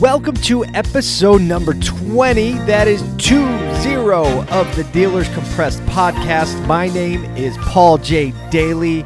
Welcome to episode number 20. That is 2 0 of the Dealers Compressed podcast. My name is Paul J. Daly,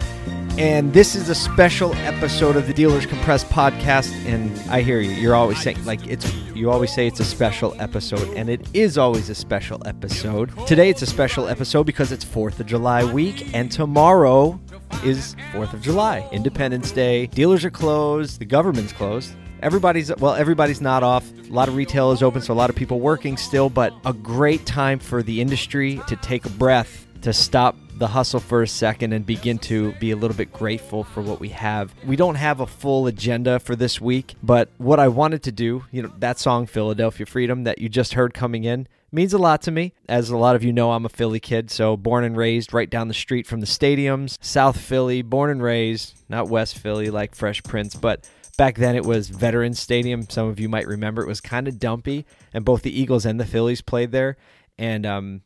and this is a special episode of the Dealers Compressed podcast. And I hear you. You're always saying, like, it's, you always say it's a special episode, and it is always a special episode. Today it's a special episode because it's 4th of July week, and tomorrow is 4th of July, Independence Day. Dealers are closed, the government's closed everybody's well everybody's not off a lot of retail is open so a lot of people working still but a great time for the industry to take a breath to stop the hustle for a second and begin to be a little bit grateful for what we have. We don't have a full agenda for this week, but what I wanted to do, you know, that song Philadelphia Freedom that you just heard coming in means a lot to me. As a lot of you know, I'm a Philly kid, so born and raised right down the street from the stadiums, South Philly, born and raised, not West Philly like Fresh Prince, but Back then, it was Veterans Stadium. Some of you might remember it was kind of dumpy, and both the Eagles and the Phillies played there. And um,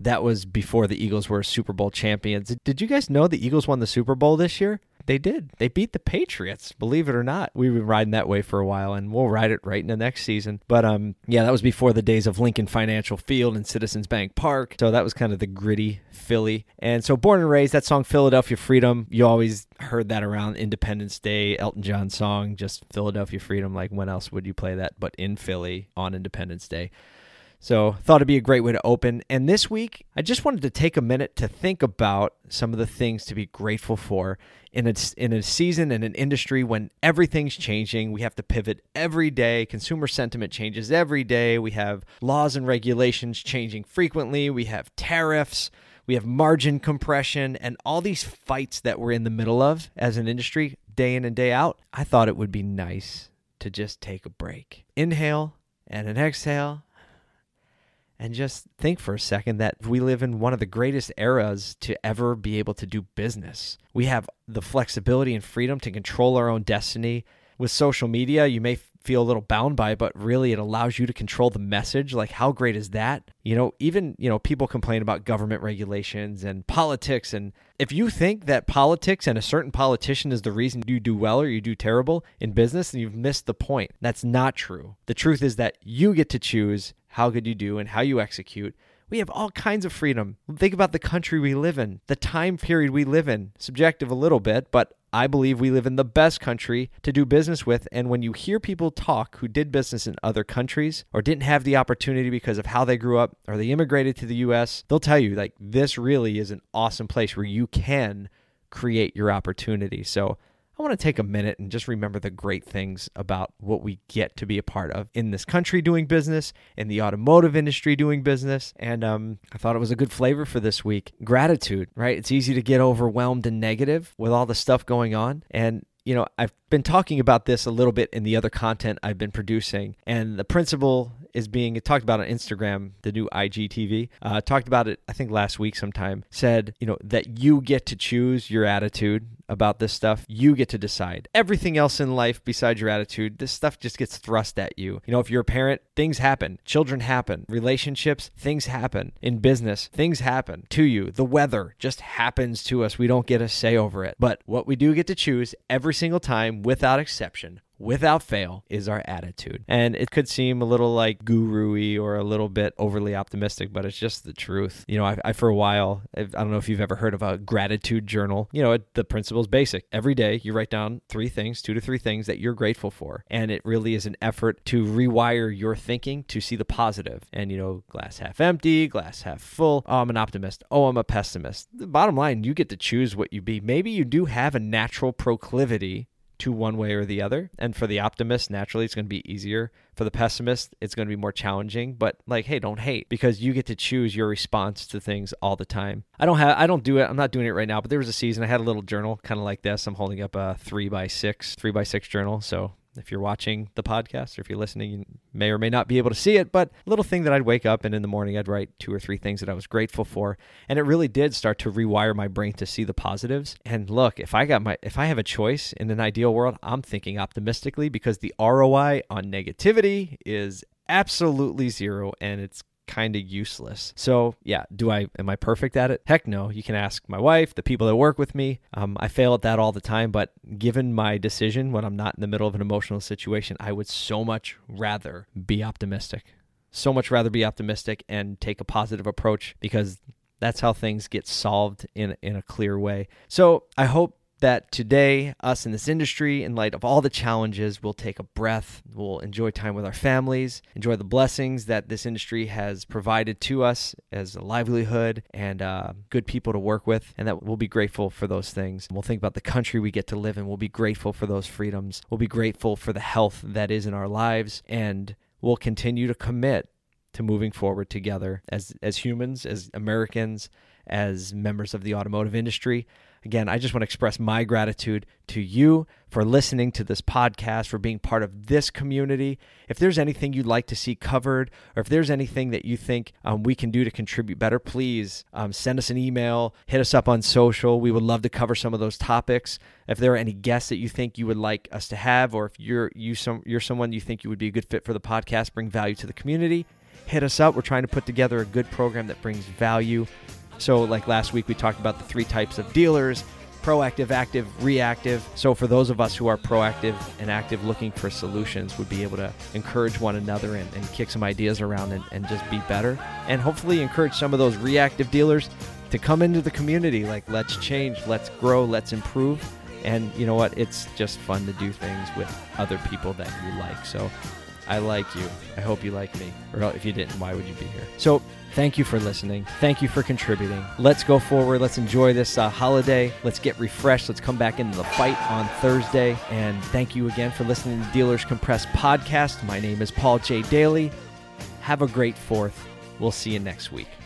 that was before the Eagles were Super Bowl champions. Did you guys know the Eagles won the Super Bowl this year? They did. They beat the Patriots, believe it or not. We've been riding that way for a while and we'll ride it right in the next season. But um yeah, that was before the days of Lincoln Financial Field and Citizens Bank Park. So that was kind of the gritty Philly. And so born and raised, that song Philadelphia Freedom, you always heard that around Independence Day, Elton John song, just Philadelphia Freedom. Like when else would you play that but in Philly on Independence Day? So, thought it'd be a great way to open. And this week, I just wanted to take a minute to think about some of the things to be grateful for in a, in a season and an industry when everything's changing. We have to pivot every day. Consumer sentiment changes every day. We have laws and regulations changing frequently. We have tariffs. We have margin compression and all these fights that we're in the middle of as an industry day in and day out. I thought it would be nice to just take a break. Inhale and an exhale and just think for a second that we live in one of the greatest eras to ever be able to do business. We have the flexibility and freedom to control our own destiny. With social media, you may feel a little bound by but really it allows you to control the message. Like, how great is that? You know, even, you know, people complain about government regulations and politics. And if you think that politics and a certain politician is the reason you do well or you do terrible in business, then you've missed the point. That's not true. The truth is that you get to choose how good you do and how you execute. We have all kinds of freedom. Think about the country we live in, the time period we live in. Subjective a little bit, but I believe we live in the best country to do business with. And when you hear people talk who did business in other countries or didn't have the opportunity because of how they grew up or they immigrated to the US, they'll tell you, like, this really is an awesome place where you can create your opportunity. So I want to take a minute and just remember the great things about what we get to be a part of in this country doing business, in the automotive industry doing business. And um, I thought it was a good flavor for this week. Gratitude, right? It's easy to get overwhelmed and negative with all the stuff going on. And you know, I've been talking about this a little bit in the other content I've been producing, and the principle is being talked about on Instagram, the new IGTV. Uh, talked about it, I think, last week sometime. Said, you know, that you get to choose your attitude about this stuff. You get to decide. Everything else in life besides your attitude, this stuff just gets thrust at you. You know, if you're a parent, things happen. Children happen. Relationships, things happen. In business, things happen to you. The weather just happens to us. We don't get a say over it. But what we do get to choose every single time, without exception, without fail is our attitude. And it could seem a little like guru or a little bit overly optimistic, but it's just the truth. You know, I, I for a while, I don't know if you've ever heard of a gratitude journal. You know, it, the principle is basic. Every day you write down three things, two to three things that you're grateful for. And it really is an effort to rewire your thinking to see the positive. And, you know, glass half empty, glass half full. Oh, I'm an optimist. Oh, I'm a pessimist. The bottom line, you get to choose what you be. Maybe you do have a natural proclivity to one way or the other. And for the optimist, naturally, it's going to be easier. For the pessimist, it's going to be more challenging. But like, hey, don't hate because you get to choose your response to things all the time. I don't have, I don't do it. I'm not doing it right now. But there was a season I had a little journal kind of like this. I'm holding up a three by six, three by six journal. So if you're watching the podcast or if you're listening, you may or may not be able to see it, but little thing that I'd wake up and in the morning I'd write two or three things that I was grateful for. And it really did start to rewire my brain to see the positives. And look, if I got my if I have a choice in an ideal world, I'm thinking optimistically because the ROI on negativity is absolutely zero and it's kind of useless. So, yeah, do I am I perfect at it? Heck no. You can ask my wife, the people that work with me. Um, I fail at that all the time, but given my decision when I'm not in the middle of an emotional situation, I would so much rather be optimistic. So much rather be optimistic and take a positive approach because that's how things get solved in in a clear way. So, I hope that today, us in this industry, in light of all the challenges, we'll take a breath, we'll enjoy time with our families, enjoy the blessings that this industry has provided to us as a livelihood and uh, good people to work with, and that we'll be grateful for those things. We'll think about the country we get to live in, we'll be grateful for those freedoms, we'll be grateful for the health that is in our lives, and we'll continue to commit to moving forward together as, as humans, as Americans, as members of the automotive industry. Again, I just want to express my gratitude to you for listening to this podcast, for being part of this community. If there's anything you'd like to see covered, or if there's anything that you think um, we can do to contribute better, please um, send us an email, hit us up on social. We would love to cover some of those topics. If there are any guests that you think you would like us to have, or if you're you some you're someone you think you would be a good fit for the podcast, bring value to the community, hit us up. We're trying to put together a good program that brings value so, like last week, we talked about the three types of dealers proactive, active, reactive. So, for those of us who are proactive and active looking for solutions, would be able to encourage one another and, and kick some ideas around and, and just be better. And hopefully, encourage some of those reactive dealers to come into the community. Like, let's change, let's grow, let's improve. And you know what? It's just fun to do things with other people that you like. So, I like you. I hope you like me. Or if you didn't, why would you be here? So, Thank you for listening. Thank you for contributing. Let's go forward. Let's enjoy this uh, holiday. Let's get refreshed. Let's come back into the fight on Thursday. And thank you again for listening to Dealers Compressed podcast. My name is Paul J. Daly. Have a great fourth. We'll see you next week.